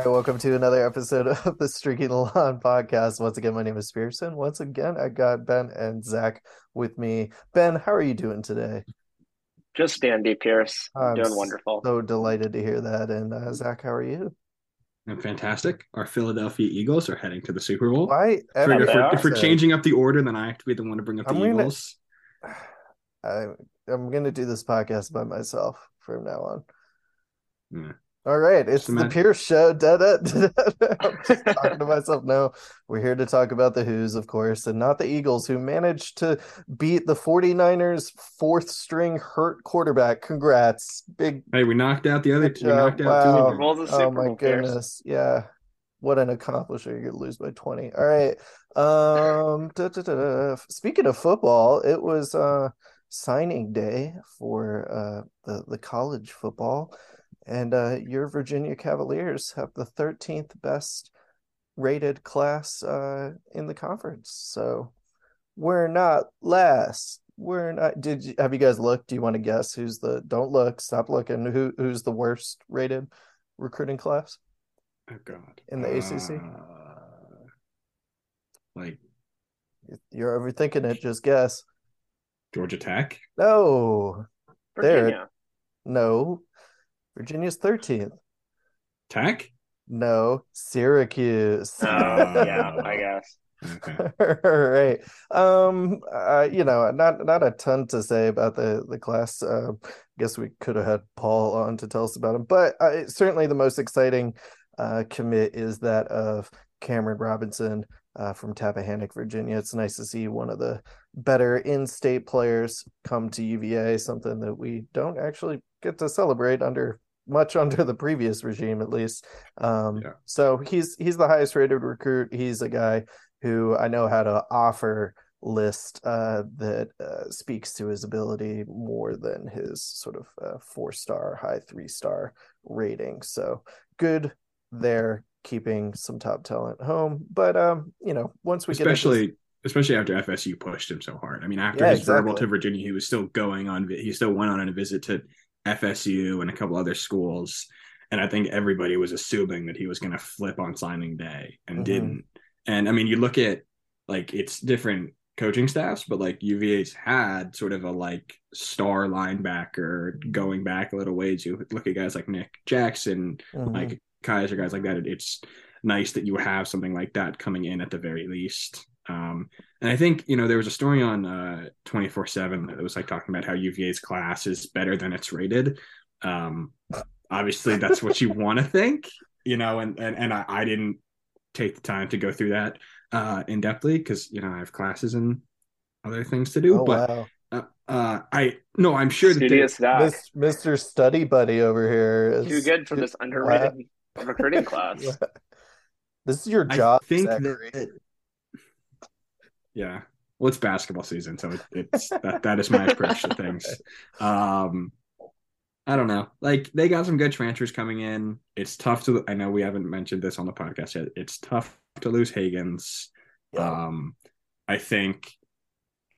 All right, welcome to another episode of the Streaking Lawn podcast. Once again, my name is Pearson. Once again, I got Ben and Zach with me. Ben, how are you doing today? Just dandy, Pierce. I'm doing wonderful. So delighted to hear that. And uh, Zach, how are you? I'm fantastic. Our Philadelphia Eagles are heading to the Super Bowl. Why? If we're, if, we're, if we're, changing up the order, then I have to be the one to bring up the I'm Eagles. Gonna, I, I'm going to do this podcast by myself from now on. Yeah. All right, it's the Pierce Show. Da, da, da, I'm just talking to myself. No, we're here to talk about the Hoos, of course, and not the Eagles, who managed to beat the 49ers' fourth string hurt quarterback. Congrats. Big. Hey, we knocked out the other two. We knocked out wow. two. Oh, my goodness. Yeah. What an accomplishment. You're going to lose by 20. All right. Um, Speaking of football, it was uh, signing day for uh, the, the college football and uh, your Virginia Cavaliers have the 13th best rated class uh, in the conference. So we're not last. We're not. Did you, have you guys looked? Do you want to guess who's the? Don't look. Stop looking. Who who's the worst rated recruiting class? Oh God! In the uh, ACC. Like you're overthinking it. Just guess. Georgia Tech. No. Virginia. There. No. Virginia's 13th. Tech? No, Syracuse. Oh, yeah, I guess. Okay. All right. Um, uh, you know, not not a ton to say about the the class. Uh, I guess we could have had Paul on to tell us about him, but uh, certainly the most exciting uh, commit is that of Cameron Robinson uh, from Tappahannock, Virginia. It's nice to see one of the better in-state players come to UVA, something that we don't actually get to celebrate under much under the previous regime at least. Um, yeah. So he's he's the highest rated recruit. He's a guy who I know had an offer list uh, that uh, speaks to his ability more than his sort of uh, four star, high three star rating. So good there, keeping some top talent home. But um, you know, once we especially. Get especially after FSU pushed him so hard. I mean, after yeah, his exactly. verbal to Virginia, he was still going on. He still went on a visit to FSU and a couple other schools. And I think everybody was assuming that he was going to flip on signing day and mm-hmm. didn't. And I mean, you look at like it's different coaching staffs, but like UVA's had sort of a like star linebacker going back a little ways. You look at guys like Nick Jackson, mm-hmm. like Kiser, guys like that. It's nice that you have something like that coming in at the very least. Um, and I think you know there was a story on uh, twenty four seven that was like talking about how UVA's class is better than it's rated. Um, obviously, that's what you want to think, you know, and and and I, I, didn't take the time to go through that uh, in depthly because you know I have classes and other things to do. Oh, but wow. uh, uh, I no, I'm sure Studious that Mr. Study Buddy over here is too good for this underrated recruiting class. This is your job. I think that yeah. Well, it's basketball season, so it, it's that that is my approach to things. Um, I don't know. Like they got some good transfers coming in. It's tough to. I know we haven't mentioned this on the podcast yet. It's tough to lose Hagans. Yeah. Um, I think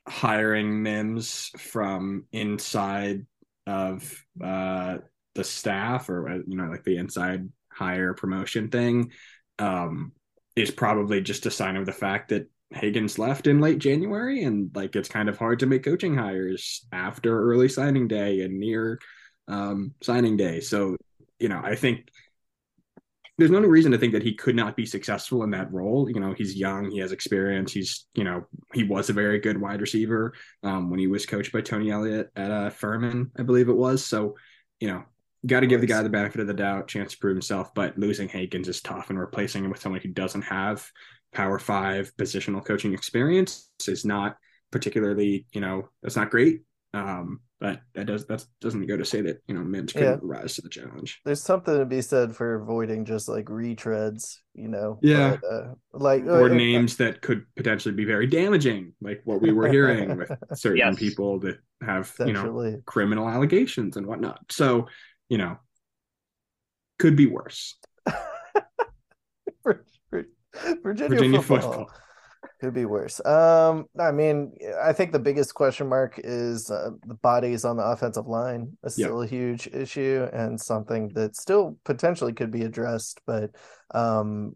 hiring Mims from inside of uh, the staff, or uh, you know, like the inside hire promotion thing, um, is probably just a sign of the fact that Hagans left in late January, and like it's kind of hard to make coaching hires after early signing day and near um, signing day. So, you know, I think there's no reason to think that he could not be successful in that role. You know, he's young, he has experience. He's, you know, he was a very good wide receiver um, when he was coached by Tony Elliott at uh, Furman, I believe it was. So, you know, got to give the guy the benefit of the doubt, chance to prove himself. But losing Hagans is tough, and replacing him with someone who doesn't have Power Five positional coaching experience is not particularly, you know, that's not great. Um, but that does that doesn't go to say that you know Mims couldn't yeah. rise to the challenge. There's something to be said for avoiding just like retreads, you know. Yeah, but, uh, like or uh, names that could potentially be very damaging, like what we were hearing with certain yes. people that have you know criminal allegations and whatnot. So you know, could be worse. Virginia, Virginia football. football. Could be worse. Um, I mean, I think the biggest question mark is uh, the bodies on the offensive line is still a huge issue and something that still potentially could be addressed, but um,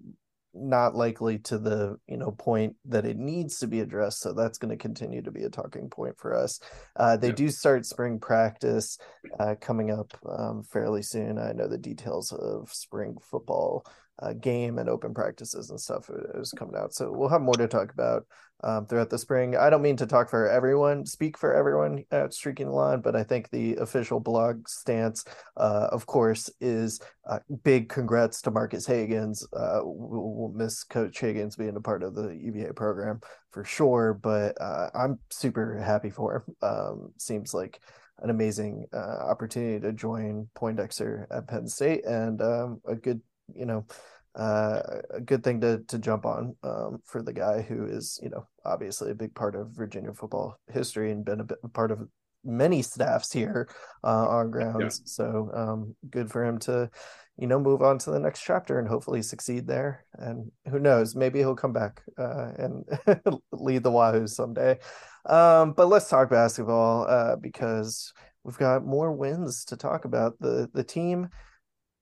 not likely to the you know point that it needs to be addressed. So that's going to continue to be a talking point for us. Uh, they do start spring practice uh, coming up um, fairly soon. I know the details of spring football uh, game and open practices and stuff is coming out. So we'll have more to talk about um, throughout the spring. I don't mean to talk for everyone, speak for everyone at Streaking the Lawn, but I think the official blog stance, uh, of course, is uh, big congrats to Marques Hagans. Uh, we'll, we'll, miss Coach Hagans being a part of the UVA program for sure, but uh, I'm super happy for him. Um, seems like an amazing uh, opportunity to join Poindexter at Penn State and um, a good you know, uh, a good thing to to jump on um, for the guy who is, you know, obviously a big part of Virginia football history and been a, bit, a part of many staffs here uh, on grounds. Yeah. So um, good for him to, you know, move on to the next chapter and hopefully succeed there. And who knows, maybe he'll come back uh, and lead the Wahoos someday. Um, but let's talk basketball uh, because we've got more wins to talk about. The the team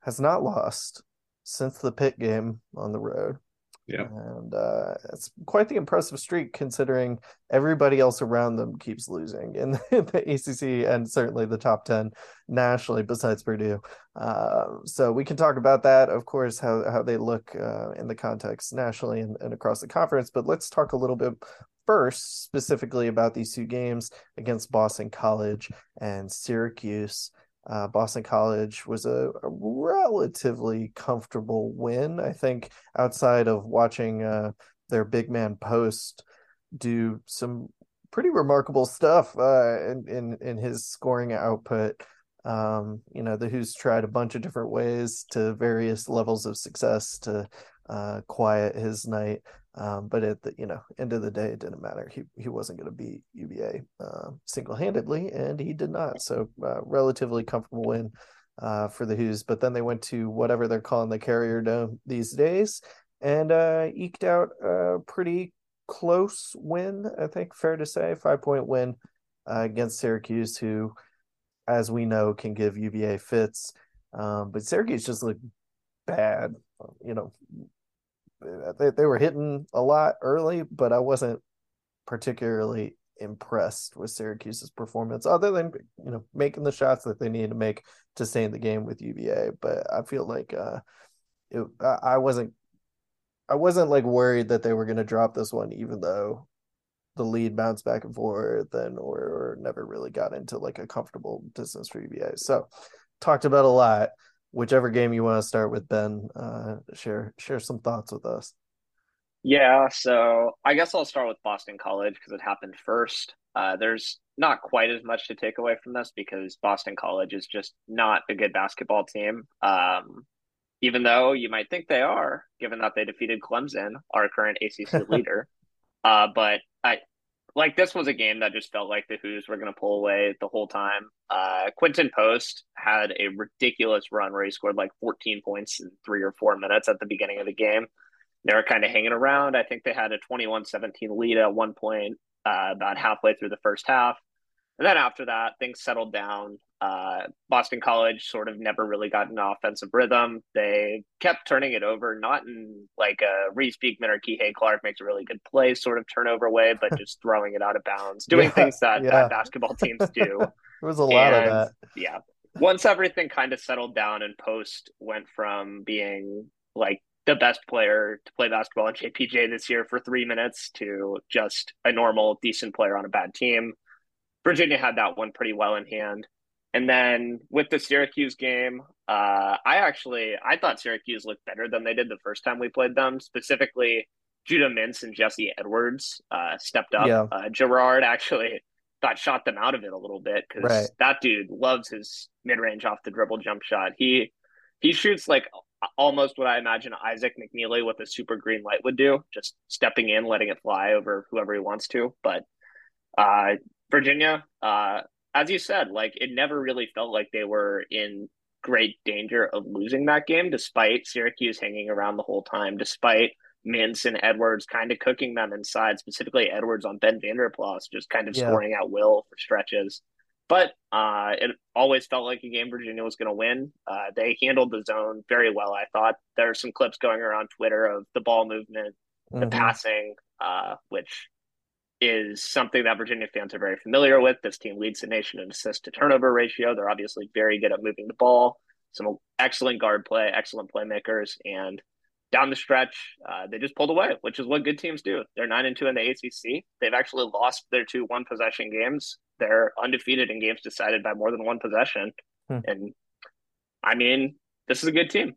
has not lost since the Pitt game on the road. Yeah. And uh, it's quite the impressive streak considering everybody else around them keeps losing in the, ACC and certainly the top 10 nationally besides Purdue. Uh, so we can talk about that, of course, how, how they look uh, in the context nationally and, and across the conference. But let's talk a little bit first specifically about these two games against Boston College and Syracuse. Uh, Boston College was a, a, relatively comfortable win. I think outside of watching uh, their big man post do some pretty remarkable stuff uh, in, in, in his scoring output. Um, you know, the Hoos tried a bunch of different ways to various levels of success to uh, quiet his night. Um, but at the you know end of the day, it didn't matter. He he wasn't going to beat UVA uh, single handedly, and he did not. So uh, relatively comfortable win uh, for the Hoos. But then they went to whatever they're calling the Carrier Dome these days, and uh, eked out a pretty close win. I think fair to say, five point win uh, against Syracuse, who, as we know, can give UVA fits. Um, but Syracuse just looked bad. You know, they, they were hitting a lot early, but I wasn't particularly impressed with Syracuse's performance, other than you know making the shots that they needed to make to stay in the game with UVA. But I feel like uh, it, I wasn't I wasn't like worried that they were going to drop this one, even though the lead bounced back and forth and or, or never really got into like a comfortable distance for UVA. So talked about a lot whichever game you want to start with, Ben, uh, share share some thoughts with us. Yeah, so I guess I'll start with Boston College because it happened first. Uh, there's not quite as much to take away from this because Boston College is just not a good basketball team. Um, even though you might think they are, given that they defeated Clemson, our current ACC leader. Uh, but I, like this was a game that just felt like the Hoos were going to pull away the whole time. Uh, Quinten Post had a ridiculous run where he scored like 14 points in three or four minutes at the beginning of the game. They were kind of hanging around. I think they had a 21 17 lead at one point, uh, about halfway through the first half. And then after that, things settled down. Uh, Boston College sort of never really got an offensive rhythm. They kept turning it over, not in like a Reece Beekman or Kihei Clark makes a really good play sort of turnover way, but just throwing it out of bounds, doing yeah, things that, yeah. that basketball teams do. there was a lot and, of that. Yeah. Once everything kind of settled down and Post went from being like the best player to play basketball in JPJ this year for three minutes to just a normal, decent player on a bad team. Virginia had that one pretty well in hand. And then with the Syracuse game, uh, I actually I thought Syracuse looked better than they did the first time we played them. Specifically, Judah Mintz and Jesse Edwards uh, stepped up. Yeah. Uh, Girard actually thought shot them out of it a little bit because right. that dude loves his mid range off the dribble jump shot. He he shoots like almost what I imagine Isaac McNeely with a super green light would do, just stepping in, letting it fly over whoever he wants to. But uh, Virginia, uh, as you said, like it never really felt like they were in great danger of losing that game, despite Syracuse hanging around the whole time, despite Mintz and Edwards kind of cooking them inside, specifically Edwards on Ben Vanderplas, just kind of Yeah. scoring out will for stretches. But uh, it always felt like a game Virginia was going to win. Uh, they handled the zone very well, I thought. There are some clips going around Twitter of the ball movement, the Mhm. passing, uh, which is something that Virginia fans are very familiar with. This team leads the nation in assist to turnover ratio. They're obviously very good at moving the ball. Some excellent guard play, excellent playmakers, and down the stretch, uh, they just pulled away, which is what good teams do. They're nine and two in the ACC. They've actually lost their two one possession games. They're undefeated in games decided by more than one possession, Hmm. and I mean, this is a good team.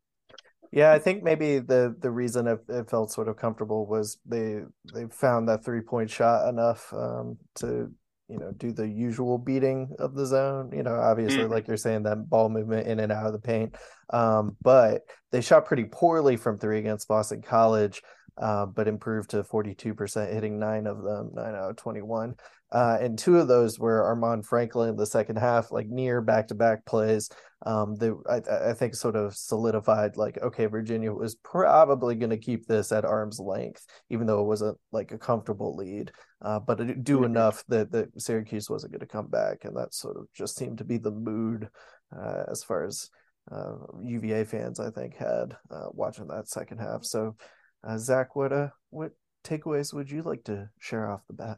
Yeah, I think maybe the the reason it, it felt sort of comfortable was they they found that three point shot enough um, to you know do the usual beating of the zone. You know, obviously, Mhm. like you're saying, that ball movement in and out of the paint. Um, but they shot pretty poorly from three against Boston College, uh, but improved to 42%, hitting nine of them, nine out of 21. Uh, and two of those were Armaan Franklin in the second half, like near back to back plays um they I, I think sort of solidified like okay virginia was probably going to keep this at arm's length even though it wasn't like a comfortable lead uh but it do Mhm. enough that that syracuse wasn't going to come back and that sort of just seemed to be the mood uh as far as uh uva fans i think had uh watching that second half so uh zach what uh what takeaways would you like to share off the bat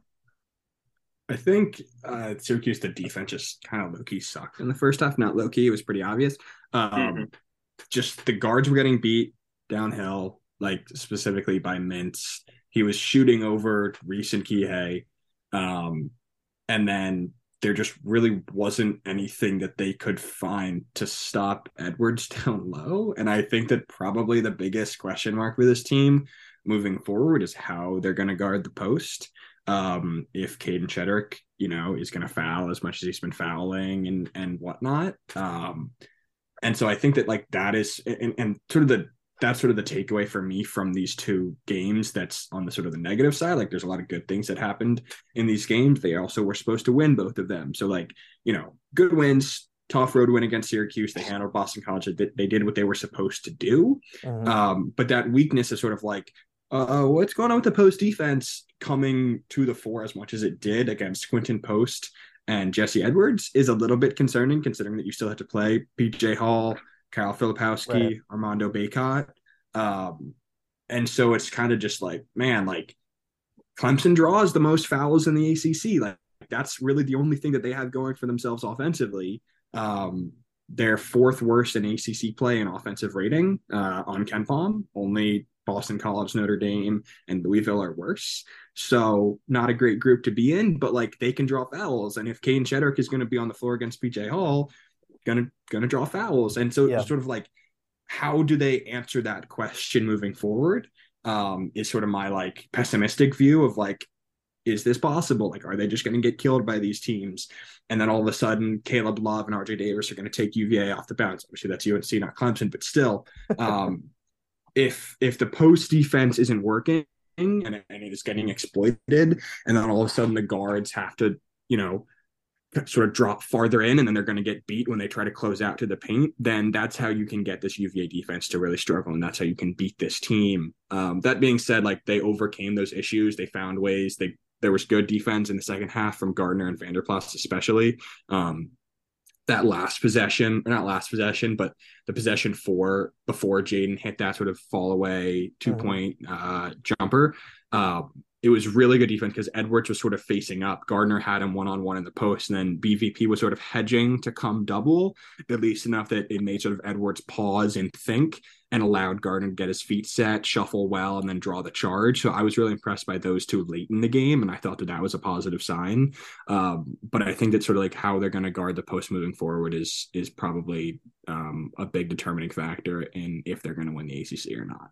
I think uh, Syracuse, the defense just kind of low key sucked in the first half. Not low key, it was pretty obvious. Um, Mhm. Just the guards were getting beat downhill, like specifically by Mintz. He was shooting over Reece and Kihei. Um, and then there just really wasn't anything that they could find to stop Edwards down low. And I think that probably the biggest question mark for this team moving forward is how they're going to guard the post um, if Kadin Shedrick, you know, is going to foul as much as he's been fouling and and whatnot. Um, and so I think that like that is and, and sort of the that's sort of the takeaway for me from these two games. That's on the sort of the negative side. Like there's a lot of good things that happened in these games. They also were supposed to win both of them. So like you know, good wins. Tough road win against Syracuse. They handled Boston College. They, they did what they were supposed to do. Mhm. Um, but that weakness is sort of like, uh, what's going on with the post defense coming to the fore as much as it did against Quinten Post and Jesse Edwards is a little bit concerning, considering that you still have to play PJ Hall, Kyle Filipowski, Right. Armando Bacot. Um, and so it's kind of just like, man, like Clemson draws the most fouls in the ACC. Like that's really the only thing that they have going for themselves offensively. Um, they're fourth worst in ACC play in offensive rating uh, on KenPom. Only Boston College, Notre Dame, and Louisville are worse. So not a great group to be in, but like they can draw fouls. And if Kadin Shedrick is going to be on the floor against PJ Hall, gonna gonna draw fouls. And so Yeah. it's sort of like, how do they answer that question moving forward? Um, is sort of my like pessimistic view of like, is this possible? Like, are they just going to get killed by these teams? And then all of a sudden, Caleb Love and RJ Davis are going to take UVA off the bounce. Obviously, that's UNC, not Clemson, but still, um, if if the post defense isn't working and, and it is getting exploited, and then all of a sudden the guards have to, you know, sort of drop farther in, and then they're going to get beat when they try to close out to the paint. Then that's how you can get this UVA defense to really struggle, and that's how you can beat this team. Um, that being said, like they overcame those issues. They found ways. They there was good defense in the second half from Gardner and Vanderplas, especially. Um, that last possession, or not last possession, but the possession four before Jayden hit that sort of fall away two point uh, jumper. Uh, it was really good defense because Edwards was sort of facing up. Gardner had him one on one in the post, and then BVP was sort of hedging to come double, at least enough that it made sort of Edwards pause and think and allowed Gardner to get his feet set, shuffle well, and then draw the charge. So I was really impressed by those two late in the game, and I thought that that was a positive sign. Um, but I think that sort of like how they're going to guard the post moving forward is is probably um, a big determining factor in if they're going to win the ACC or not.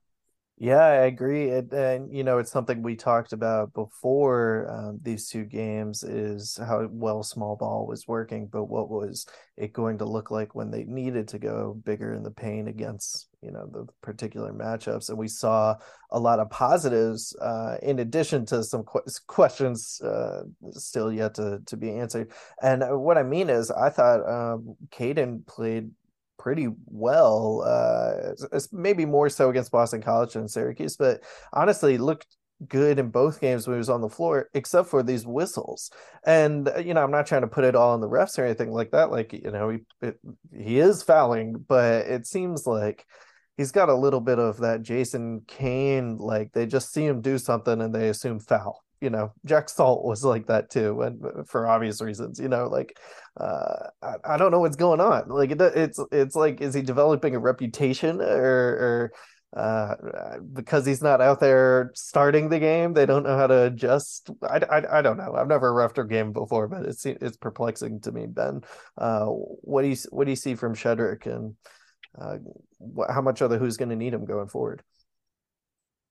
Yeah, I agree. And you know, it's something we talked about before um, these two games is how well small ball was working, but what was it going to look like when they needed to go bigger in the paint against, you know, the particular matchups? And we saw a lot of positives uh, in addition to some qu- questions uh, still yet to, to be answered. And uh, what I mean is, I thought um, Kadin played pretty well. Uh, maybe more so against Boston College than Syracuse, but honestly, looked good in both games when he was on the floor, except for these whistles. And uh, you know, I'm not trying to put it all on the refs or anything like that. Like you know, he it, he is fouling, but it seems like he's got a little bit of that Jason Kane. Like they just see him do something and they assume foul. You know, Jack Salt was like that too, and uh, for obvious reasons. You know, like uh, I, I don't know what's going on. Like it, it's it's like is he developing a reputation or or uh, because he's not out there starting the game. They don't know how to adjust. I, I, I don't know. I've never roughed a game before, but it's it's perplexing to me, Ben. Uh, what do you what do you see from Shedrick, and uh, how much other who's going to need him going forward?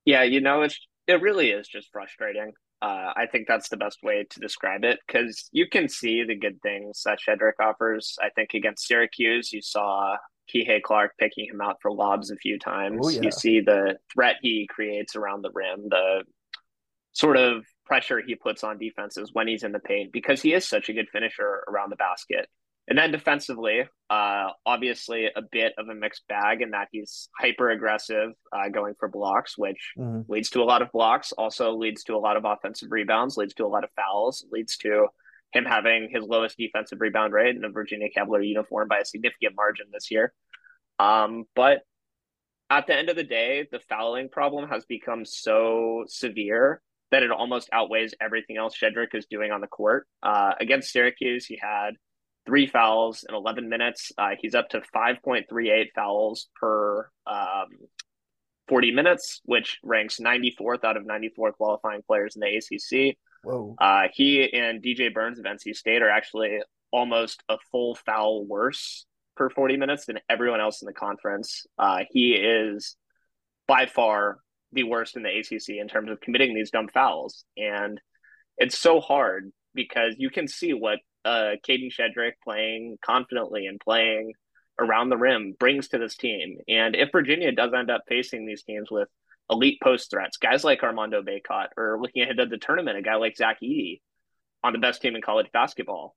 Yeah, you know, it's it really is just frustrating. Uh, I think that's the best way to describe it because you can see the good things that Shedrick offers. I think against Syracuse, you saw Kihei Clark picking him out for lobs a few times. Oh, yeah. You see the threat he creates around the rim, the sort of pressure he puts on defenses when he's in the paint because he is such a good finisher around the basket. And then defensively, uh, obviously a bit of a mixed bag in that he's hyper aggressive, uh, going for blocks, which mm-hmm. leads to a lot of blocks, also leads to a lot of offensive rebounds, leads to a lot of fouls, leads to him having his lowest defensive rebound rate in a Virginia Cavalier uniform by a significant margin this year. Um, but at the end of the day, the fouling problem has become so severe that it almost outweighs everything else Shedrick is doing on the court. Uh, against Syracuse, he had three fouls in 11 minutes. Uh, he's up to 5.38 fouls per um, 40 minutes, which ranks 94th out of 94 qualifying players in the ACC. Whoa. Uh, he and DJ Burns of NC State are actually almost a full foul worse per 40 minutes than everyone else in the conference. Uh, he is by far the worst in the ACC in terms of committing these dumb fouls. And it's so hard because you can see what uh, Kadin Shedrick playing confidently and playing around the rim brings to this team. And if Virginia does end up facing these teams with elite post threats, guys like Armando Bacot, or looking ahead to the tournament, a guy like Zach Edey on the best team in college basketball.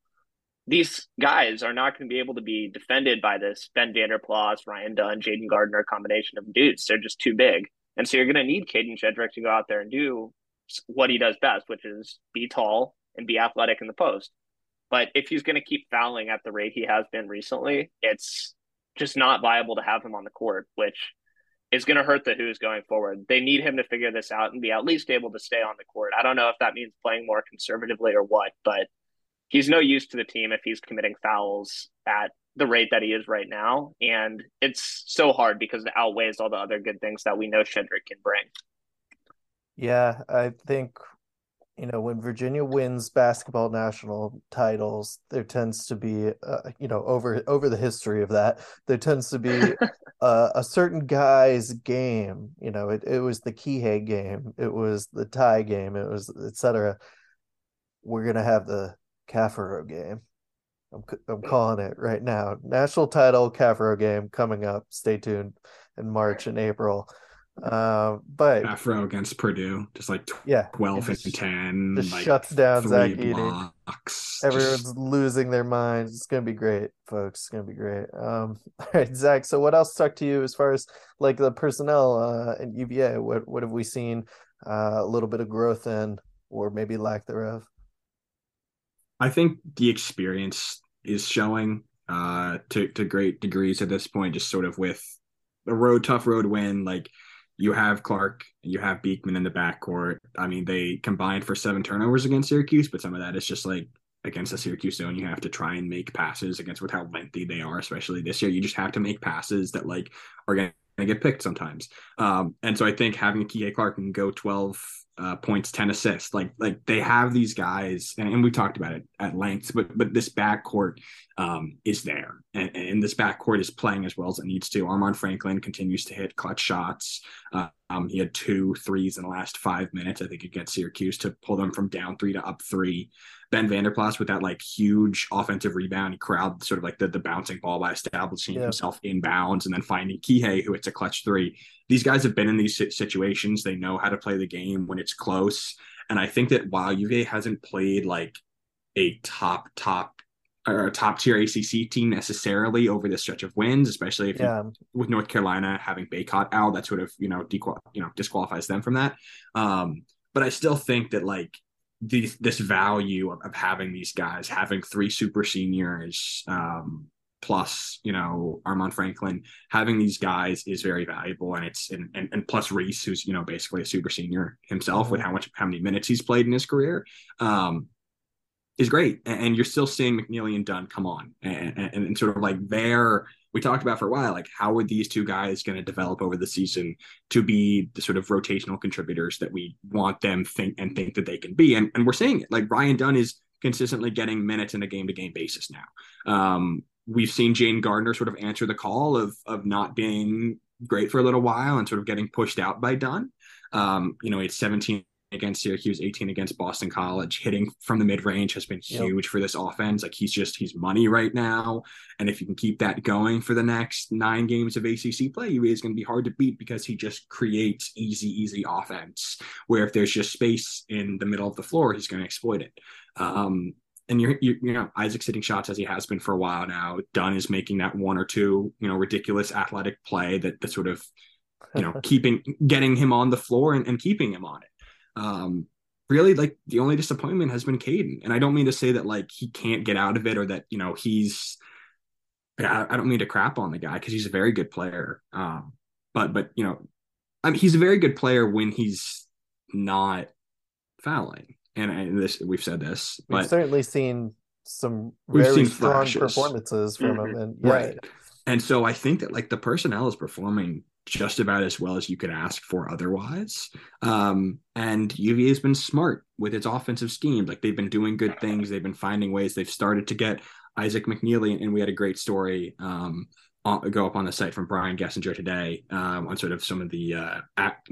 These guys are not going to be able to be defended by this Ben Vander Plas, Ryan Dunn, Jayden Gardner combination of dudes. They're just too big. And so you're going to need Kadin Shedrick to go out there and do what he does best, which is be tall and be athletic in the post. But if he's going to keep fouling at the rate he has been recently, it's just not viable to have him on the court, which is going to hurt the Hoos going forward. They need him to figure this out and be at least able to stay on the court. I don't know if that means playing more conservatively or what, but he's no use to the team if he's committing fouls at the rate that he is right now. And it's so hard because it outweighs all the other good things that we know Shedrick can bring. Yeah, I think you know when Virginia wins basketball national titles, there tends to be, uh, you know, over over the history of that, there tends to be uh, a certain guy's game. You know, it, it was the Kihei game, it was the Ty game, it was etc. We're gonna have the Caffaro game. I'm I'm calling it right now. National title Caffaro game coming up. Stay tuned in March and April. Uh, but Afro against Purdue, just like tw- yeah, twelve just, and ten, just like shuts down Zach Edey. Everyone's just... losing their minds. It's gonna be great, folks. It's gonna be great. Um, all right, Zach. So, what else stuck to you as far as like the personnel uh, in UVA? What what have we seen? Uh, a little bit of growth in, or maybe lack thereof. I think the experience is showing uh, to to great degrees at this point. Just sort of with a road tough road win, like you have Clark, you have Beekman in the backcourt. I mean, they combined for seven turnovers against Syracuse, but some of that is just like against the Syracuse zone, you have to try and make passes against with how lengthy they are, especially this year. You just have to make passes that like are going to get picked sometimes. Um, and so I think having Kihei Clark can go 12 uh, points, 10 assists. Like like they have these guys, and, and we talked about it at length, but but this backcourt um, is there. And, and this backcourt is playing as well as it needs to. Armaan Franklin continues to hit clutch shots. Uh, um, he had two threes in the last five minutes, I think, against Syracuse to pull them from down three to up three. Ben Vander Plas with that like huge offensive rebound. He corralled sort of like the, the bouncing ball by establishing yeah. himself in bounds and then finding Kihei, who hits a clutch three. These guys have been in these situations. They know how to play the game when it's close. And I think that while UVA hasn't played like a top, top are a top tier ACC team necessarily over this stretch of wins, especially if Yeah. you, with North Carolina having Bacot out, that sort of you know dequal you know disqualifies them from that. Um, but I still think that like these this value of, of having these guys having three super seniors um, plus you know Armaan Franklin having these guys is very valuable and it's and, and, and plus Reece who's you know basically a super senior himself with Mhm. how much how many minutes he's played in his career um is great. And, you're still seeing McNeely and Dunn come on and, and, and sort of like they're we talked about for a while like how are these two guys going to develop over the season to be the sort of rotational contributors that we want them think and think that they can be? And, and we're seeing it. Like Ryan Dunn is consistently getting minutes in a game to game basis now. Um we've seen Jayden Gardner sort of answer the call of of not being great for a little while and sort of getting pushed out by Dunn. Um, you know, it's 17 against Syracuse, 18 against Boston College. Hitting from the mid range has been Yep. huge for this offense. Like he's just he's money right now, and if you can keep that going for the next nine games of ACC play, UVA is going to be hard to beat because he just creates easy, easy offense. Where if there's just space in the middle of the floor, he's going to exploit it. Um, and you're, you you know Isaac's hitting shots as he has been for a while now. Dunn is making that one or two you know ridiculous athletic play that that sort of you know keeping getting him on the floor and, and keeping him on it. Um, really, like the only disappointment has been Kadin, and I don't mean to say that like he can't get out of it or that you know he's. I, I don't mean to crap on the guy because he's a very good player. Um, but but you know, I mean, he's a very good player when he's not fouling. And, and this we've said this, We've certainly seen some We've very seen strong flashes. performances from Mhm. him, and yeah, right. And so I think that like the personnel is performing just about as well as you could ask for otherwise. Um, and UVA has been smart with its offensive scheme. Like they've been doing good things. They've been finding ways. They've started to get Isaac McNeely, and we had a great story um, on, go up on the site from Brian Gessinger today um, on sort of some of the uh,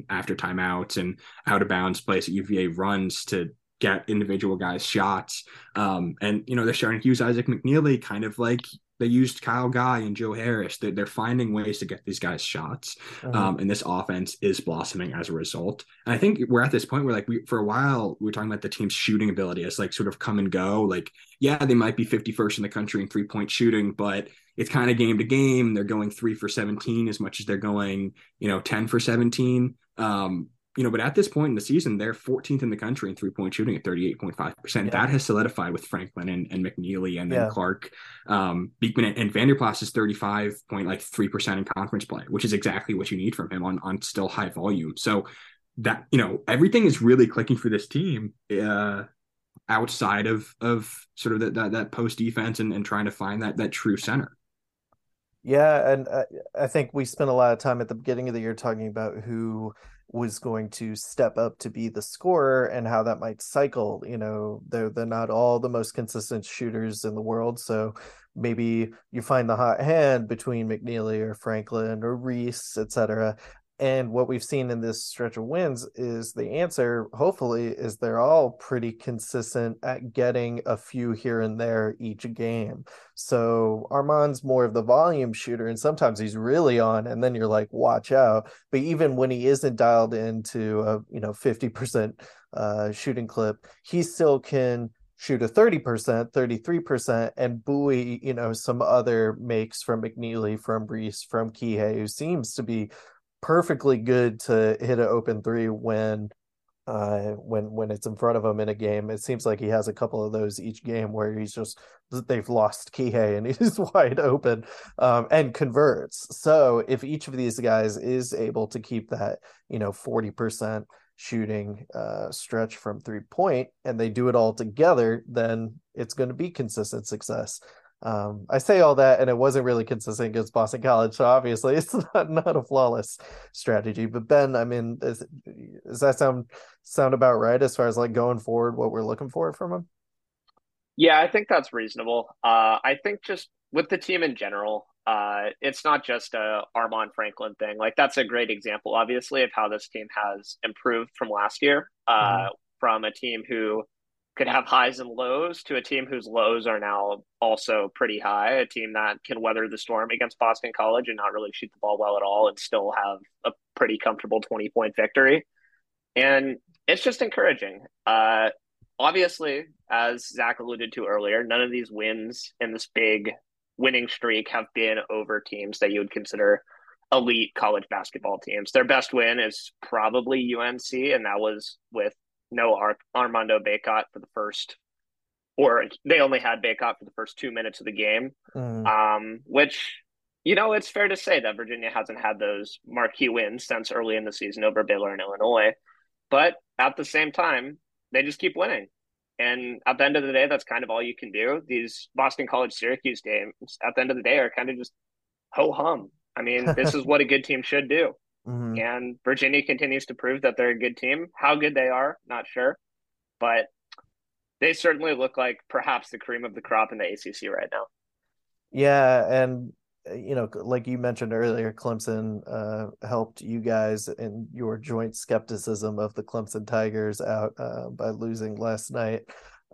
after timeouts and out of bounds plays that UVA runs to get individual guys shots. Um, and you know they're starting to use Isaac McNeely kind of like they used Kyle Guy and Joe Harris. They're, they're finding ways to get these guys shots. Mhm. Um, and this offense is blossoming as a result. And I think we're at this point where, like, we for a while we were talking about the team's shooting ability as like sort of come and go. Like, yeah, they might be 51st in the country in three point shooting, but it's kind of game to game. They're going three for 17 as much as they're going, you know, 10 for 17. Um, you know, but at this point in the season, they're 14th in the country in three point shooting at 38.5%. Yeah. That has solidified with Franklin and, and McNeely and then Yeah. Clark. Um, Beekman and, and Vanderplas is 35.3% in conference play, which is exactly what you need from him on, on still high volume. So that, you know, everything is really clicking for this team. Uh, outside of of sort of that that, that post defense and, and trying to find that that true center. Yeah, and I, I think we spent a lot of time at the beginning of the year talking about who was going to step up to be the scorer and how that might cycle. You know, they're they're not all the most consistent shooters in the world, so maybe you find the hot hand between McNeely or Franklin or Reece, etc. And what we've seen in this stretch of wins is the answer, hopefully, is they're all pretty consistent at getting a few here and there each game. So Armaan's more of the volume shooter, and sometimes he's really on, and then you're like, watch out. But even when he isn't dialed into a you know 50% uh, shooting clip, he still can shoot a 30%, 33%, and buoy, you know, some other makes from McNeely, from Reece, from Kihei, who seems to be perfectly good to hit an open three when uh when when it's in front of him in a game. It seems like he has a couple of those each game where he's just they've lost Kihei and he's wide open um and converts. So if each of these guys is able to keep that you know 40% shooting uh stretch from three point and they do it all together then it's going to be consistent success um, I say all that, and it wasn't really consistent against Boston College, so obviously it's not not a flawless strategy. But Ben, I mean, is, does that sound sound about right as far as like going forward, what we're looking for from him? Yeah, I think that's reasonable. Uh, I think just with the team in general, uh, it's not just a Armaan Franklin thing. Like that's a great example, obviously, of how this team has improved from last year. Uh, Mhm. from a team who could have highs and lows to a team whose lows are now also pretty high. A team that can weather the storm against Boston College and not really shoot the ball well at all, and still have a pretty comfortable twenty point victory. And it's just encouraging. Uh, obviously, as Zach alluded to earlier, none of these wins in this big winning streak have been over teams that you would consider elite college basketball teams. Their best win is probably UNC, and that was with no Ar- Armando Bacot for the first, or they only had Bacot for the first two minutes of the game. Mm. Um, which, you know, it's fair to say that Virginia hasn't had those marquee wins since early in the season over Baylor and Illinois. But at the same time, they just keep winning. And at the end of the day, that's kind of all you can do. These Boston College Syracuse games, at the end of the day, are kind of just ho hum. I mean, this is what a good team should do. Mm-hmm. And Virginia continues to prove that they're a good team. How good they are, not sure. But they certainly look like perhaps the cream of the crop in the ACC right now. Yeah. And, you know, like you mentioned earlier, Clemson uh, helped you guys in your joint skepticism of the Clemson Tigers out uh, by losing last night.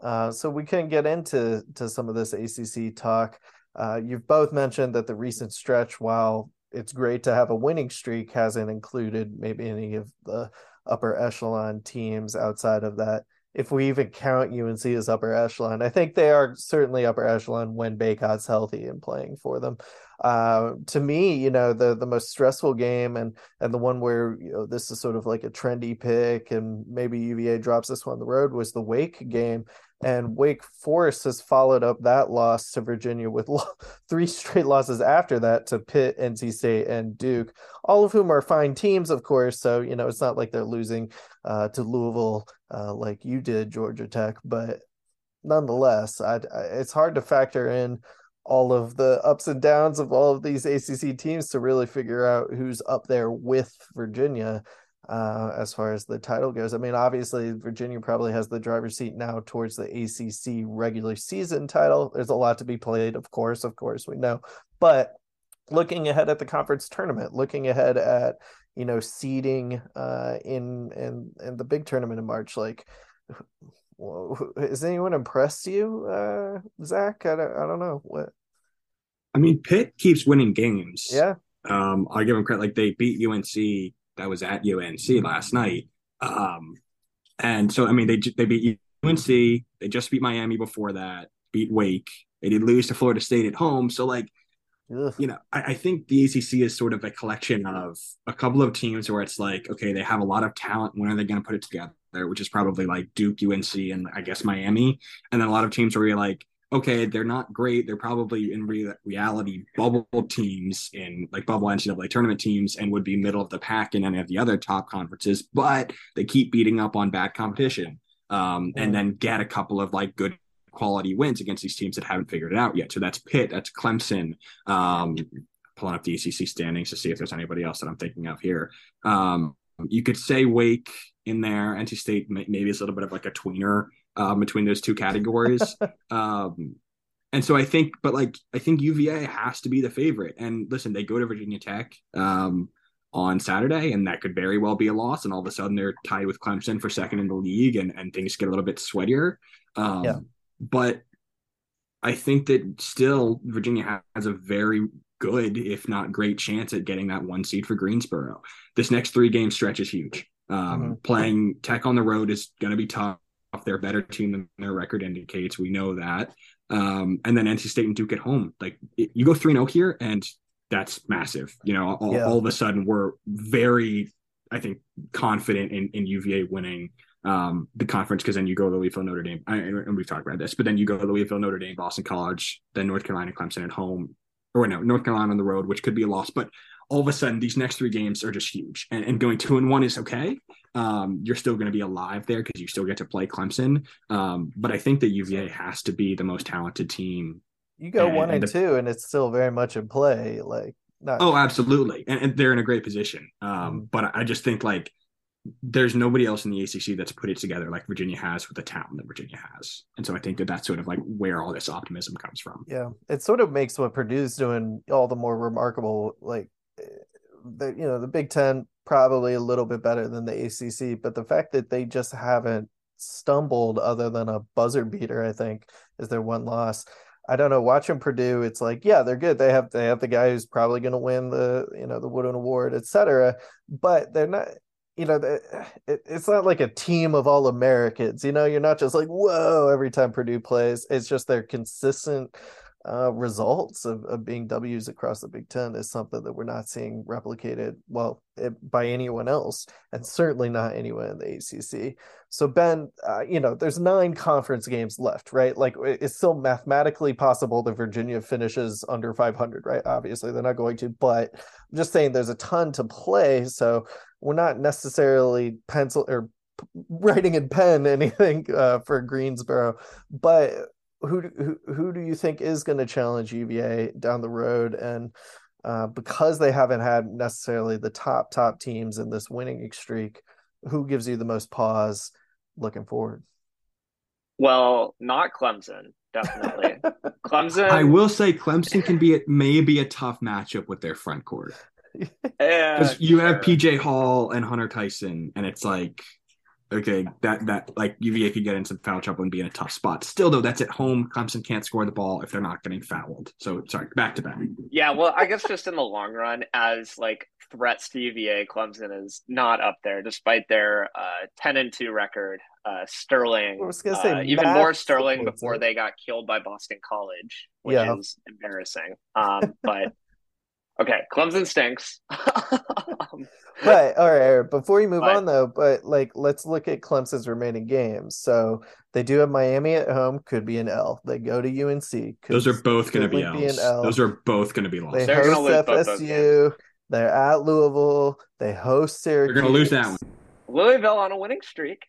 Uh, so we can get into to some of this ACC talk. Uh, you've both mentioned that the recent stretch, while it's great to have a winning streak, hasn't included maybe any of the upper echelon teams outside of that. If we even count UNC as upper echelon, I think they are certainly upper echelon when Bacot's healthy and playing for them. Uh, to me, you know, the the most stressful game and and the one where you know this is sort of like a trendy pick and maybe UVA drops this one on the road was the Wake game and Wake Forest has followed up that loss to Virginia with lo- three straight losses after that to Pitt, NC State, and Duke, all of whom are fine teams, of course. So, you know, it's not like they're losing uh, to Louisville uh, like you did, Georgia Tech. But nonetheless, I, I, it's hard to factor in all of the ups and downs of all of these ACC teams to really figure out who's up there with Virginia uh, as far as the title goes. I mean, obviously, Virginia probably has the driver's seat now towards the ACC regular season title. There's a lot to be played, of course, of course, we know. But looking ahead at the conference tournament, looking ahead at you know seeding uh, in in in the big tournament in March, like. Has anyone impressed you, uh, Zach? I don't, I don't know what. I mean, Pitt keeps winning games. Yeah. Um, I give them credit. Like they beat UNC that was at UNC last night. Um, and so, I mean, they they beat UNC. They just beat Miami before that. Beat Wake. They did lose to Florida State at home. So, like, Ugh. you know, I, I, think the ACC is sort of a collection of a couple of teams where it's like, okay, they have a lot of talent. When are they going to put it together? Which is probably like Duke, UNC, and I guess Miami. And then a lot of teams where you're like, okay, they're not great. They're probably in re- reality bubble teams in like bubble NCAA tournament teams and would be middle of the pack in any of the other top conferences, but they keep beating up on bad competition um, and then get a couple of like good quality wins against these teams that haven't figured it out yet. So that's Pitt, that's Clemson. Um, pulling up the ACC standings to see if there's anybody else that I'm thinking of here. Um, you could say Wake in there. NC State maybe is a little bit of like a tweener um, between those two categories. um, and so I think, but like I think UVA has to be the favorite. And listen, they go to Virginia Tech um, on Saturday, and that could very well be a loss. And all of a sudden, they're tied with Clemson for second in the league, and and things get a little bit sweatier. Um, yeah. But I think that still Virginia has a very good, if not great, chance at getting that one seed for Greensboro. This next three game stretch is huge. Um, mm-hmm. Playing Tech on the road is going to be tough. They're a better team than their record indicates. We know that. Um, and then NC State and Duke at home. Like you go 3 0 here, and that's massive. You know, all, yeah. all, of a sudden we're very, I think, confident in, in UVA winning um, the conference because then you go to Louisville, Notre Dame, I, and we've talked about this, but then you go to Louisville, Notre Dame, Boston College, then North Carolina, Clemson at home, or no, North Carolina on the road, which could be a loss. But all of a sudden, these next three games are just huge, and, and going two and one is okay um, you're still going to be alive there because you still get to play Clemson. Um, but I think that UVA has to be the most talented team. You go and, one and, and the, two, and it's still very much in play. Like, not... oh, absolutely, and, and, they're in a great position. Um, mm-hmm. But I just think like there's nobody else in the ACC that's put it together like Virginia has with the talent that Virginia has, and so I think that that's sort of like where all this optimism comes from. Yeah, it sort of makes what Purdue's doing all the more remarkable. Like, eh, the you know the Big Ten probably a little bit better than the ACC, but the fact that they just haven't stumbled other than a buzzer beater, I think, is their one loss. I don't know. Watching Purdue, it's like, yeah, they're good. They have they have the guy who's probably going to win the you know the Wooden Award, etc. But they're not. you know, it, it's not like a team of all Americans. You know, you're not just like whoa every time Purdue plays. It's just their consistent uh, results of, of being W's across the Big Ten is something that we're not seeing replicated well it, by anyone else, and certainly not anyone in the ACC. So Ben, uh, you know, there's nine conference games left, right? Like it's still mathematically possible that Virginia finishes under 500, right? Obviously, they're not going to, but I'm just saying there's a ton to play. So we're not necessarily pencil or writing in pen anything uh, for Greensboro, but who who who do you think is going to challenge UVA down the road? And uh, because they haven't had necessarily the top top teams in this winning streak, who gives you the most pause looking forward? Well, not Clemson, definitely. Clemson. I will say Clemson can be maybe a tough matchup with their front court. Because you sure. have PJ Hall and Hunter Tyson, and it's like okay, that that like UVA could get in some foul trouble and be in a tough spot. Still, though, that's at home. Clemson can't score the ball if they're not getting fouled. So sorry, back to back. Yeah, well, I guess just in the long run, as like threats to UVA, Clemson is not up there despite their uh, ten and two record. Uh, Sterling, I was gonna say uh, even more Sterling before they got killed by Boston College, which yeah. is embarrassing. Um, but Okay, Clemson stinks. um, right. All right. Before you move but, on, though, but like, let's look at Clemson's remaining games. So they do have Miami at home, could be an L. They go to UNC. Those are both going to be L's. L. Those are both going to be losses. They They're host FSU. They're at Louisville. They host Syracuse. They're going to lose that one. Louisville on a winning streak.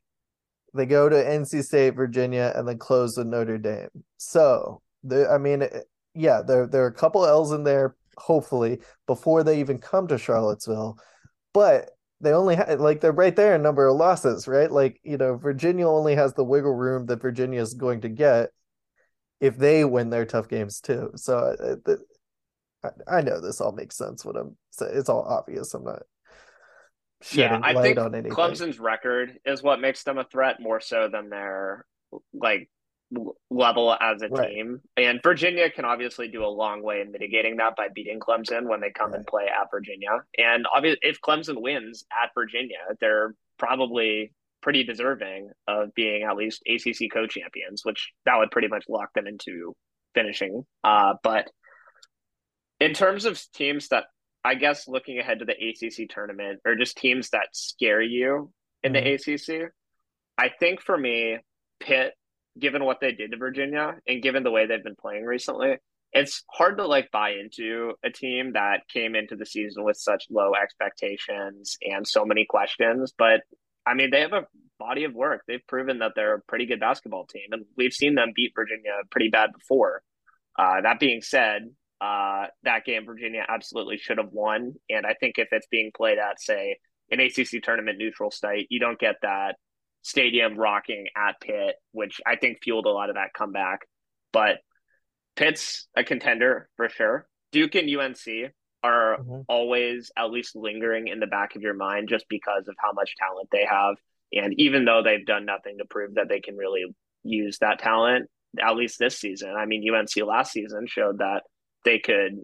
They go to NC State, Virginia, and then close with Notre Dame. So, I mean, yeah, there there are a couple L's in there hopefully before they even come to Charlottesville. But they only have like they're right there in number of losses, right? Like you know, Virginia only has the wiggle room that Virginia is going to get if they win their tough games too. So uh, I, I know this all makes sense. What I'm saying, it's all obvious. I'm not. Yeah, I think Clemson's record is what makes them a threat more so than their like level as a right. team. And Virginia can obviously do a long way in mitigating that by beating Clemson when they come right. and play at Virginia. And obviously, if Clemson wins at Virginia, they're probably pretty deserving of being at least ACC co-champions, which that would pretty much lock them into finishing. Uh, but in terms of teams that I guess looking ahead to the ACC tournament or just teams that scare you in mm-hmm. the ACC, I think for me, Pitt given what they did to Virginia and given the way they've been playing recently, it's hard to like buy into a team that came into the season with such low expectations and so many questions. But I mean, they have a body of work. They've proven that they're a pretty good basketball team, and we've seen them beat Virginia pretty bad before. Uh, that being said, uh, that game Virginia absolutely should have won, and I think if it's being played at, say, an ACC tournament neutral site, you don't get that stadium rocking at Pitt, which I think fueled a lot of that comeback. But Pitt's a contender for sure. Duke and UNC are mm-hmm. always at least lingering in the back of your mind just because of how much talent they have. And even though they've done nothing to prove that they can really use that talent, at least this season, I mean, UNC last season showed that they could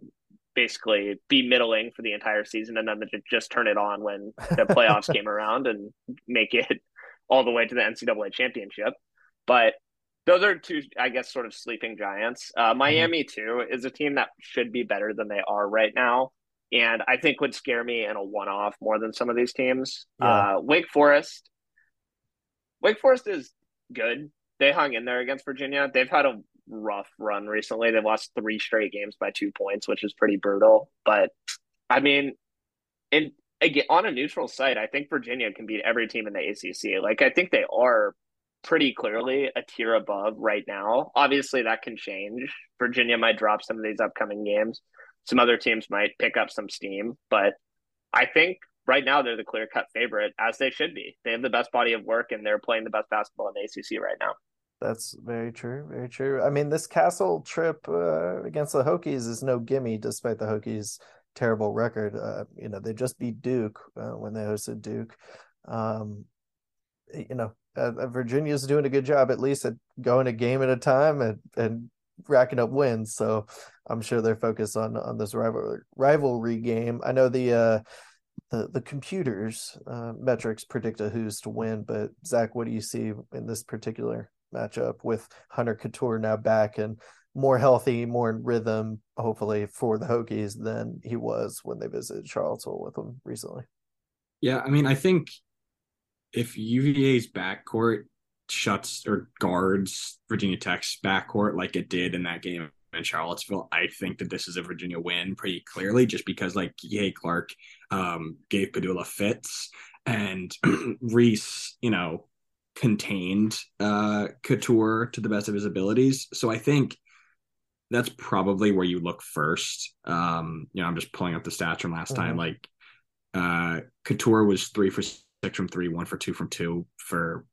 basically be middling for the entire season and then just turn it on when the playoffs came around and make it all the way to the NCAA championship. But those are two, I guess, sort of sleeping giants. Uh, mm-hmm. Miami, too, is a team that should be better than they are right now. And I think would scare me in a one off more than some of these teams. Yeah. Uh, Wake Forest. Wake Forest is good. They hung in there against Virginia. They've had a rough run recently. They've lost three straight games by two points, which is pretty brutal. But I mean, in again on a neutral site, I think Virginia can beat every team in the ACC. Like I think they are pretty clearly a tier above right now. Obviously, that can change. Virginia might drop some of these upcoming games. Some other teams might pick up some steam, but I think right now they're the clear cut favorite, as they should be. They have the best body of work, and they're playing the best basketball in the ACC right now. That's very true. Very true. I mean, this Cassell trip uh, against the Hokies is no gimme, despite the Hokies terrible record. Uh, you know, they just beat Duke uh, when they hosted Duke. Um, you know, uh, uh, Virginia's doing a good job at least at going a game at a time and and racking up wins. So I'm sure they're focused on on this rivalry rivalry game. I know the uh, the the computers uh, metrics predict a Hoos to win. But Zach, what do you see in this particular matchup with Hunter Cattoor now back and more healthy, more in rhythm, hopefully for the Hokies than he was when they visited Charlottesville with them recently. Yeah, I mean, I think if UVA's backcourt shuts or guards Virginia Tech's backcourt like it did in that game in Charlottesville, I think that this is a Virginia win pretty clearly, just because like Kihei Clark um, gave Pedulla fits and Reese, you know, contained uh, Cattoor to the best of his abilities. So I think that's probably where you look first. Um, you know, I'm just pulling up the stats from last mm-hmm. time. Like uh Cattoor was three for six from three, one for two from two for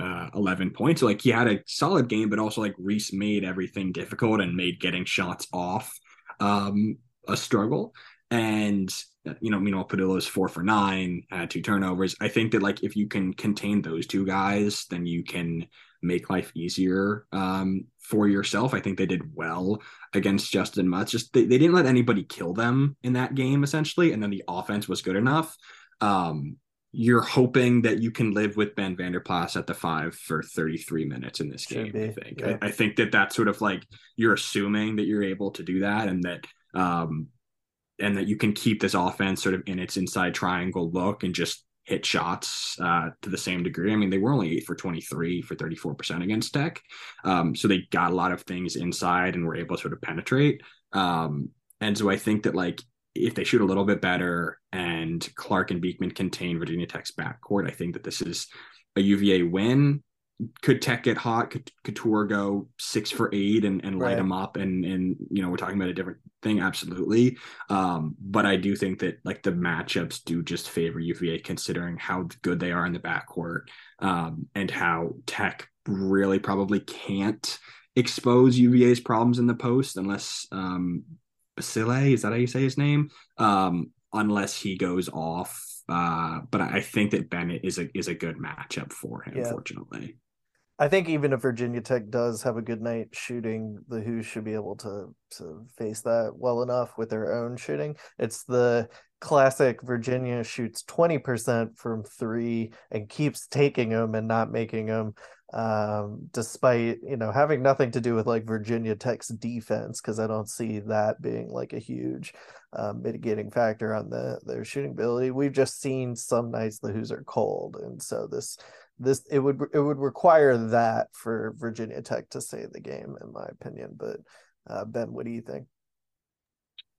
uh 11 points. So like he had a solid game, but also like Reese made everything difficult and made getting shots off um a struggle. And you know, meanwhile, is four for nine, had two turnovers. I think that like if you can contain those two guys, then you can make life easier um, for yourself. I think they did well against Justin Mutts. Just they, they didn't let anybody kill them in that game essentially, and then the offense was good enough. Um, you're hoping that you can live with Ben Vander Plas at the five for 33 minutes in this Should game. Be. I think. Yeah. I, I, think that that's sort of like you're assuming that you're able to do that, and that um, and that you can keep this offense sort of in its inside triangle look and just hit shots uh, to the same degree. I mean, they were only eight for 23 for 34% against Tech. Um, so they got a lot of things inside and were able to sort of penetrate. Um, and so I think that like if they shoot a little bit better and Clark and Beekman contain Virginia Tech's backcourt, I think that this is a UVA win could Tech get hot? Could Cattoor go six for eight and, and light right. them up? And and you know we're talking about a different thing, absolutely. Um, but I do think that like the matchups do just favor UVA considering how good they are in the backcourt um, and how Tech really probably can't expose UVA's problems in the post unless um, Basile is that how you say his name? Um, unless he goes off uh, but I think that Bennett is a is a good matchup for him. Yeah. Fortunately, I think even if Virginia Tech does have a good night shooting, the Hoos should be able to to face that well enough with their own shooting. It's the classic Virginia shoots 20% from three and keeps taking them and not making them, um, despite, you know, having nothing to do with like Virginia Tech's defense, because I don't see that being like a huge uh, mitigating factor on the their shooting ability. We've just seen some nights the Hoos are cold. And so this this it would it would require that for Virginia Tech to save the game, in my opinion. But uh, Ben, what do you think?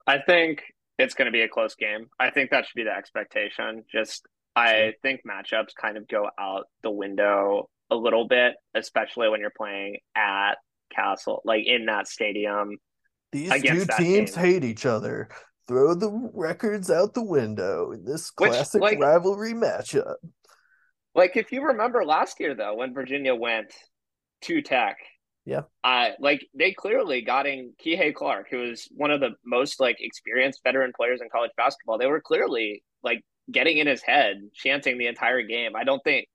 I think it's going to be a close game. I think that should be the expectation. Just I think matchups kind of go out the window a little bit, especially when you're playing at Cassell, like in that stadium. These two teams team. hate each other. Throw the records out the window in this classic Which, like, rivalry matchup. Like if you remember last year though, when Virginia went to Tech, yeah, uh, like they clearly got in Kihei Clark, who is one of the most like experienced veteran players in college basketball. They were clearly like getting in his head, chanting the entire game. I don't think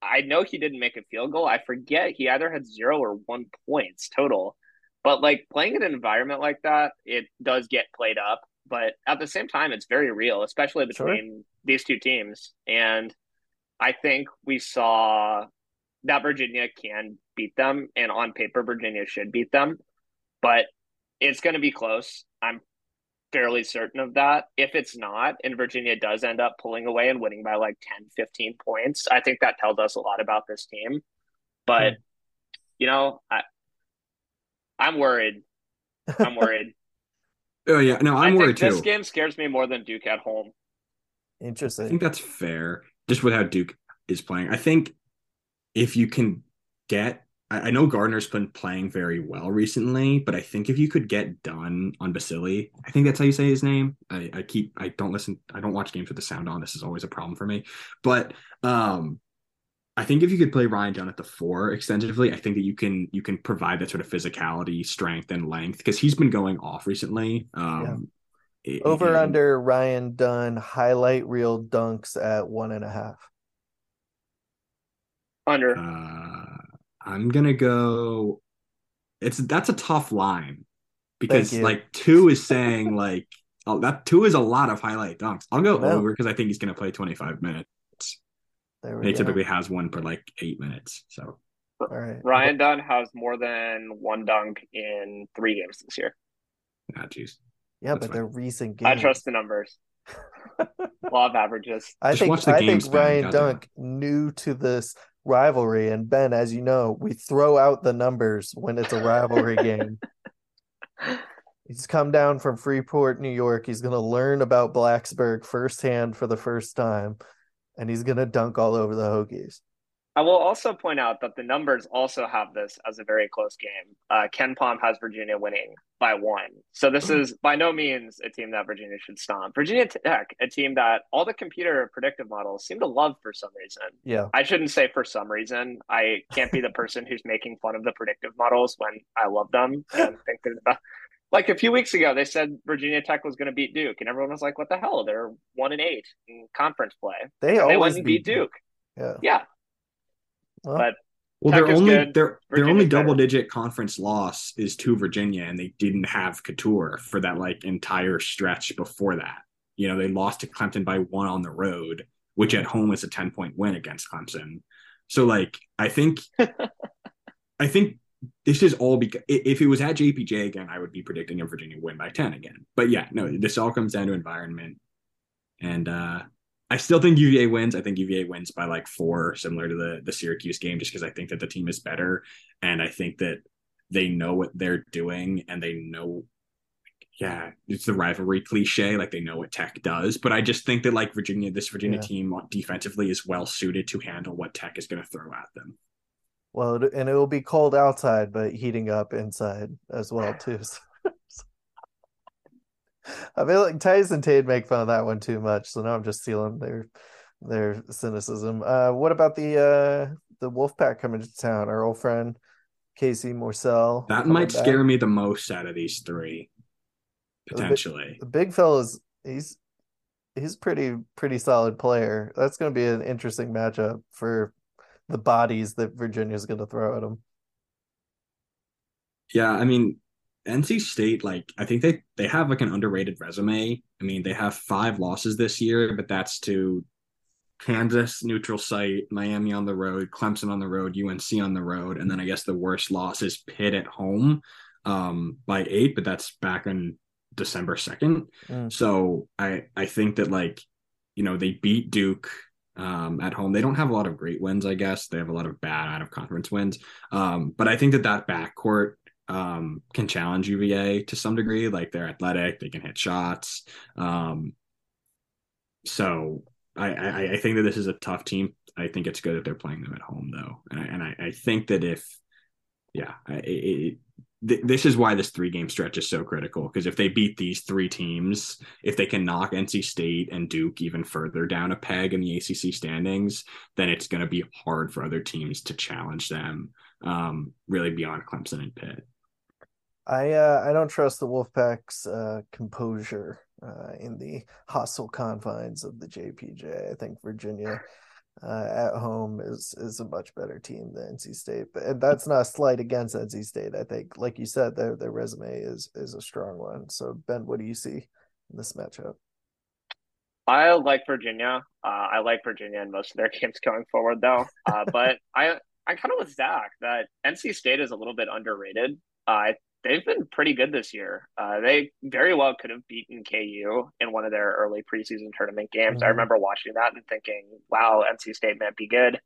I know he didn't make a field goal. I forget he either had zero or one points total. But like playing in an environment like that, it does get played up. But at the same time, it's very real, especially between sure. these two teams. And I think we saw that Virginia can beat them, and on paper, Virginia should beat them, but it's going to be close. I'm fairly certain of that. If it's not, and Virginia does end up pulling away and winning by like 10, 15 points, I think that tells us a lot about this team. But, hmm. you know, I, I'm worried. I'm worried. oh, yeah. No, I'm worried too. This game scares me more than Duke at home. Interesting. I think that's fair just with how Duke is playing. I think if you can get, I, know Gardner's been playing very well recently, but I think if you could get Dunn on Basile, I think that's how you say his name. I, I keep, I don't listen, I don't watch games with the sound on. This is always a problem for me. But um, I think if you could play Ryan Dunn at the four extensively, I think that you can you can provide that sort of physicality, strength, and length because he's been going off recently. Um, over under Ryan Dunn highlight reel dunks at one and a half. Under. Uh, I'm gonna go. It's that's a tough line because like two is saying like Oh, that two is a lot of highlight dunks. I'll go no. over because I think he's going to play 25 minutes. He typically has one per like eight minutes. So, all right. Ryan Dunn has more than one dunk in three games this year. Ah, jeez. Yeah, That's but fine. they're recent games. I trust the numbers. Law of averages. I Just think I think Ryan Dunn new to this rivalry, and Ben, as you know, we throw out the numbers when it's a rivalry game. He's come down from Freeport, New York. He's going to learn about Blacksburg firsthand for the first time, and he's going to dunk all over the Hokies. I will also point out that the numbers also have this as a very close game. Uh, KenPom has Virginia winning by one. So this is by no means a team that Virginia should stomp. Virginia Tech, a team that all the computer predictive models seem to love for some reason. Yeah. I shouldn't say for some reason. I can't be the person who's making fun of the predictive models when I love them and think that like a few weeks ago they said Virginia Tech was going to beat Duke and everyone was like what the hell they're 1 and 8 in conference play. They and always they beat, beat Duke. Yeah. Yeah. Well, but well, their only good. their their only double digit conference loss is to Virginia, and they didn't have Cattoor for that like entire stretch before that. You know, they lost to Clemson by one on the road, which at home is a ten point win against Clemson. So, like, I think, I think this is all because if it was at JPJ again, I would be predicting a Virginia win by ten again. But yeah, no, this all comes down to environment, and uh I still think UVA wins. I think UVA wins by like four, similar to the the Syracuse game, just because I think that the team is better, and I think that they know what they're doing, and they know, yeah, it's the rivalry cliche, like they know what Tech does. But I just think that like Virginia, this Virginia yeah. team defensively is well suited to handle what Tech is going to throw at them. Well, and it will be cold outside, but heating up inside as well too. So. I feel like Tyson Tate make fun of that one too much, so now I'm just stealing their their cynicism. Uh, what about the uh, the Wolfpack coming to town? Our old friend Casey Morsell. That might back. scare me the most out of these three, potentially. The big, the big fella's he's he's pretty pretty solid player. That's going to be an interesting matchup for the bodies that Virginia's going to throw at him. Yeah, I mean, NC State, like I think they they have like an underrated resume. I mean, they have five losses this year, but that's to Kansas neutral site, Miami on the road, Clemson on the road, UNC on the road, and then I guess the worst loss is Pitt at home um, by eight, but that's back on December second. Mm. So I I think that like you know they beat Duke um, at home. They don't have a lot of great wins, I guess. They have a lot of bad out of conference wins. Um, but I think that that backcourt um, can challenge UVA to some degree. Like they're athletic, they can hit shots. Um, so I, I, I think that this is a tough team. I think it's good that they're playing them at home though, and I, and I, I think that if yeah, it, it, th- this is why this three game stretch is so critical because if they beat these three teams, if they can knock NC State and Duke even further down a peg in the ACC standings, then it's going to be hard for other teams to challenge them um, really beyond Clemson and Pitt. I uh, I don't trust the Wolfpack's uh, composure uh, in the hostile confines of the JPJ. I think Virginia uh, at home is is a much better team than NC State, but that's not a slight against NC State. I think, like you said, their their resume is is a strong one. So Ben, what do you see in this matchup? I like Virginia. Uh, I like Virginia in most of their games going forward, though. Uh, but I I kind of with Zach that NC State is a little bit underrated. I they've been pretty good this year. Uh, they very well could have beaten KU in one of their early preseason tournament games. Mm-hmm. I remember watching that and thinking, wow, NC State might be good.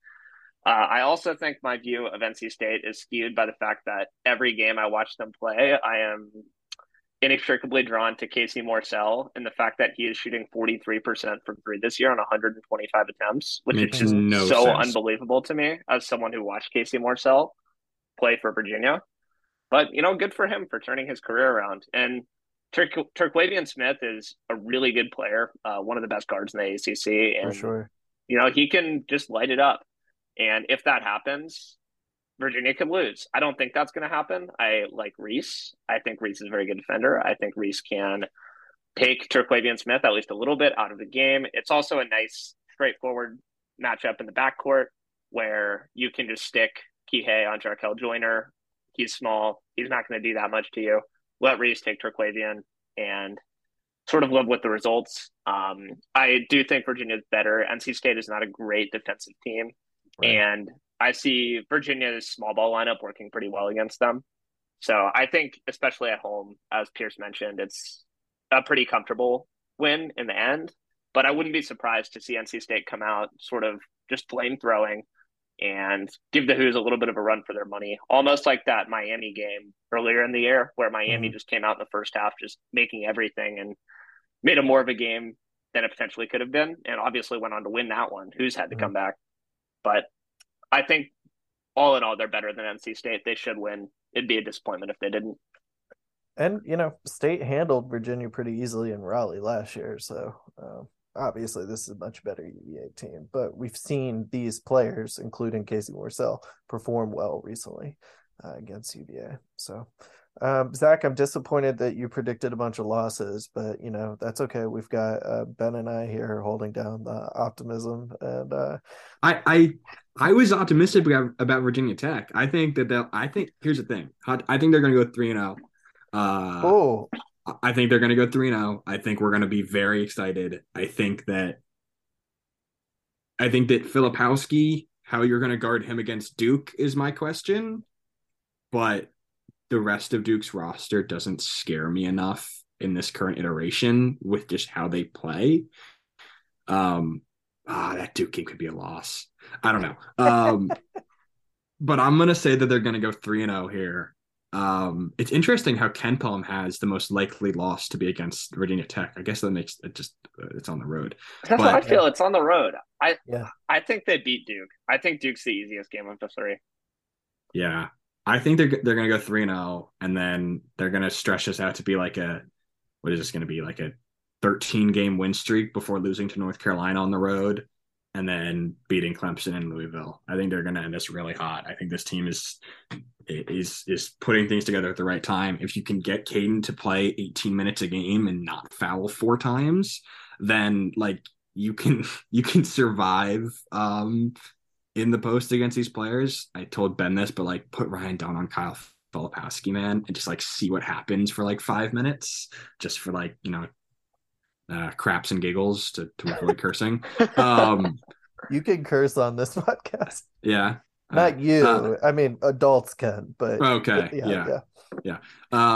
Uh, I also think my view of NC State is skewed by the fact that every game I watch them play, I am inextricably drawn to Casey Morsell and the fact that he is shooting 43% from three this year on 125 attempts, which Makes is just no so sense. unbelievable to me as someone who watched Casey Morsell play for Virginia. But you know, good for him for turning his career around. And Turk Smith is a really good player, uh, one of the best guards in the ACC, and sure. you know he can just light it up. And if that happens, Virginia could lose. I don't think that's going to happen. I like Reese. I think Reese is a very good defender. I think Reese can take Terquavion Smith at least a little bit out of the game. It's also a nice, straightforward matchup in the backcourt where you can just stick Kihei on Jarkel Joiner He's small. He's not going to do that much to you. Let Reese take Terquavion and sort of live with the results. Um, I do think Virginia is better. NC State is not a great defensive team, right. and I see Virginia's small ball lineup working pretty well against them. So I think, especially at home, as Pierce mentioned, it's a pretty comfortable win in the end. But I wouldn't be surprised to see NC State come out sort of just flame throwing and give the Hoos a little bit of a run for their money, almost like that Miami game earlier in the year, where Miami mm-hmm. just came out in the first half, just making everything and made it more of a game than it potentially could have been, and obviously went on to win that one. Hoos had to mm-hmm. come back, but I think all in all, they're better than NC State. They should win. It'd be a disappointment if they didn't. And you know, State handled Virginia pretty easily in Raleigh last year, so um, obviously this is a much better UVA team, but we've seen these players, including Casey Morsell, perform well recently uh, against UVA. So, um, Zach, I'm disappointed that you predicted a bunch of losses, but you know that's okay. We've got uh, Ben and I here holding down the optimism, and uh, I I I was optimistic about, about Virginia Tech. I think that they'll. I think here's the thing. I think they're going to go three and zero. Oh. I think they're going to go 3 0. I think we're going to be very excited. I think that I think that Filipowski, how you're going to guard him against Duke is my question. But the rest of Duke's roster doesn't scare me enough in this current iteration with just how they play. Um ah, that Duke game could be a loss. I don't know. Um but I'm gonna say that they're gonna go 3 and 0 here. Um, it's interesting how KenPom has the most likely loss to be against Virginia Tech. I guess that makes it just uh, it's on the road. That's but, what I feel. It's on the road. I yeah. I think they beat Duke. I think Duke's the easiest game of the three. Yeah, I think they're they're gonna go three and zero, oh, and then they're gonna stretch this out to be like a what is this gonna be like a thirteen game win streak before losing to North Carolina on the road, and then beating Clemson and Louisville. I think they're gonna end this really hot. I think this team is is is putting things together at the right time. If you can get Kadin to play 18 minutes a game and not foul four times, then like you can you can survive um in the post against these players. I told Ben this, but like put Ryan Dunn on Kyle Filipowski, man, and just like see what happens for like five minutes, just for like you know, uh, craps and giggles to to avoid cursing. Um, you can curse on this podcast. Yeah, not you. Uh, I mean, adults can, but okay, yeah, yeah, yeah. yeah.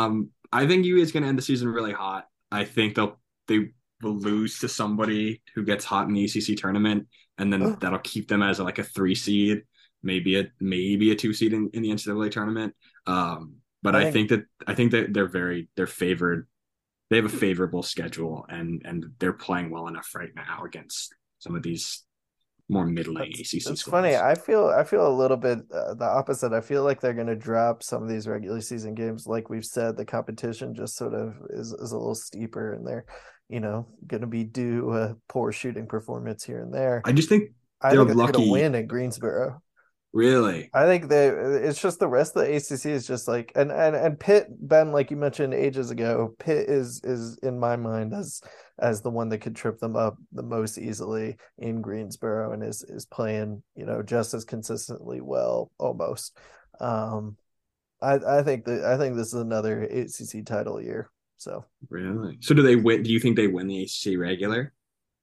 Um, I think UVA is going to end the season really hot. I think they'll they will lose to somebody who gets hot in the ACC tournament, and then that'll keep them as like a three seed, maybe a maybe a two seed in, in the NCAA tournament. Um, but I think, I think that I think that they're very they're favored. They have a favorable schedule, and and they're playing well enough right now against some of these more middling ACC. It's funny. I feel I feel a little bit uh, the opposite. I feel like they're going to drop some of these regular season games. Like we've said, the competition just sort of is is a little steeper, and they're you know going to be due a poor shooting performance here and there. I just think I think they're going to win at Greensboro. Really? I think they it's just the rest of the ACC is just like and and and Pitt Ben like you mentioned ages ago Pitt is is in my mind as as the one that could trip them up the most easily in Greensboro and is is playing you know just as consistently well almost. Um, I I think that I think this is another ACC title year. So really, so do they win? Do you think they win the ACC regular?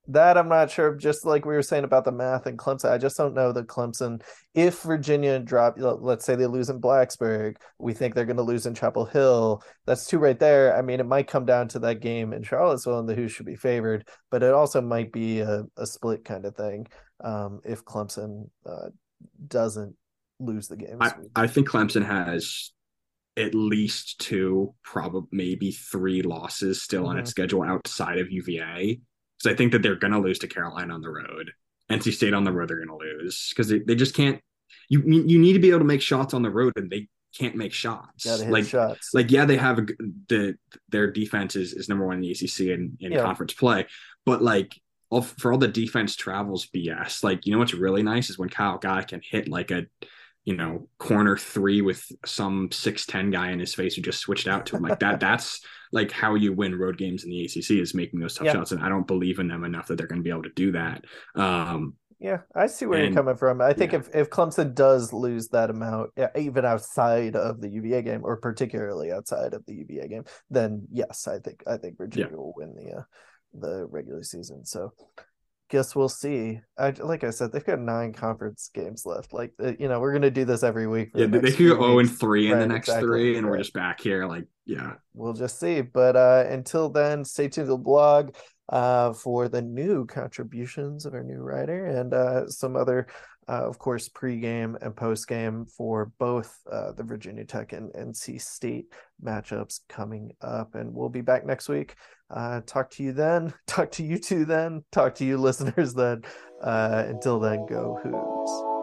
That I'm not sure. Just like we were saying about the math and Clemson, I just don't know that Clemson. If Virginia drop, let's say they lose in Blacksburg, we think they're going to lose in Chapel Hill. That's two right there. I mean, it might come down to that game in Charlottesville, and the Who should be favored, but it also might be a, a split kind of thing um, if Clemson uh, doesn't lose the game. I, I think Clemson has at least two, probably maybe three losses still mm-hmm. on its mm-hmm. schedule outside of UVA because I think that they're going to lose to Carolina on the road. NC State on the road, they're going to lose because they, they just can't. You you need to be able to make shots on the road, and they can't make shots. like shots. like yeah, they have a, the their defense is, is number one in the ACC in, in yeah. conference play, but like all, for all the defense travels BS. Like you know what's really nice is when Kyle Guy can hit like a you know corner three with some six ten guy in his face who just switched out to him like that. That's like how you win road games in the ACC is making those tough yeah. shots, and I don't believe in them enough that they're going to be able to do that. Um, Yeah, I see where and, you're coming from. I think yeah. if, if Clemson does lose that amount, even outside of the UVA game, or particularly outside of the UVA game, then yes, I think I think Virginia yeah. will win the uh, the regular season. So guess we'll see. I, like I said, they've got nine conference games left. Like uh, you know, we're gonna do this every week. Yeah, the they could go zero and three in the next exactly. three, and right. we're just back here. Like, yeah, we'll just see. But uh, until then, stay tuned to the blog uh, for the new contributions of our new writer and uh, some other, uh, of course, pregame and postgame for both uh, the Virginia Tech and NC State matchups coming up. And we'll be back next week. Uh, talk to you then. Talk to you two then. Talk to you listeners then. Uh, until then, go Hoos.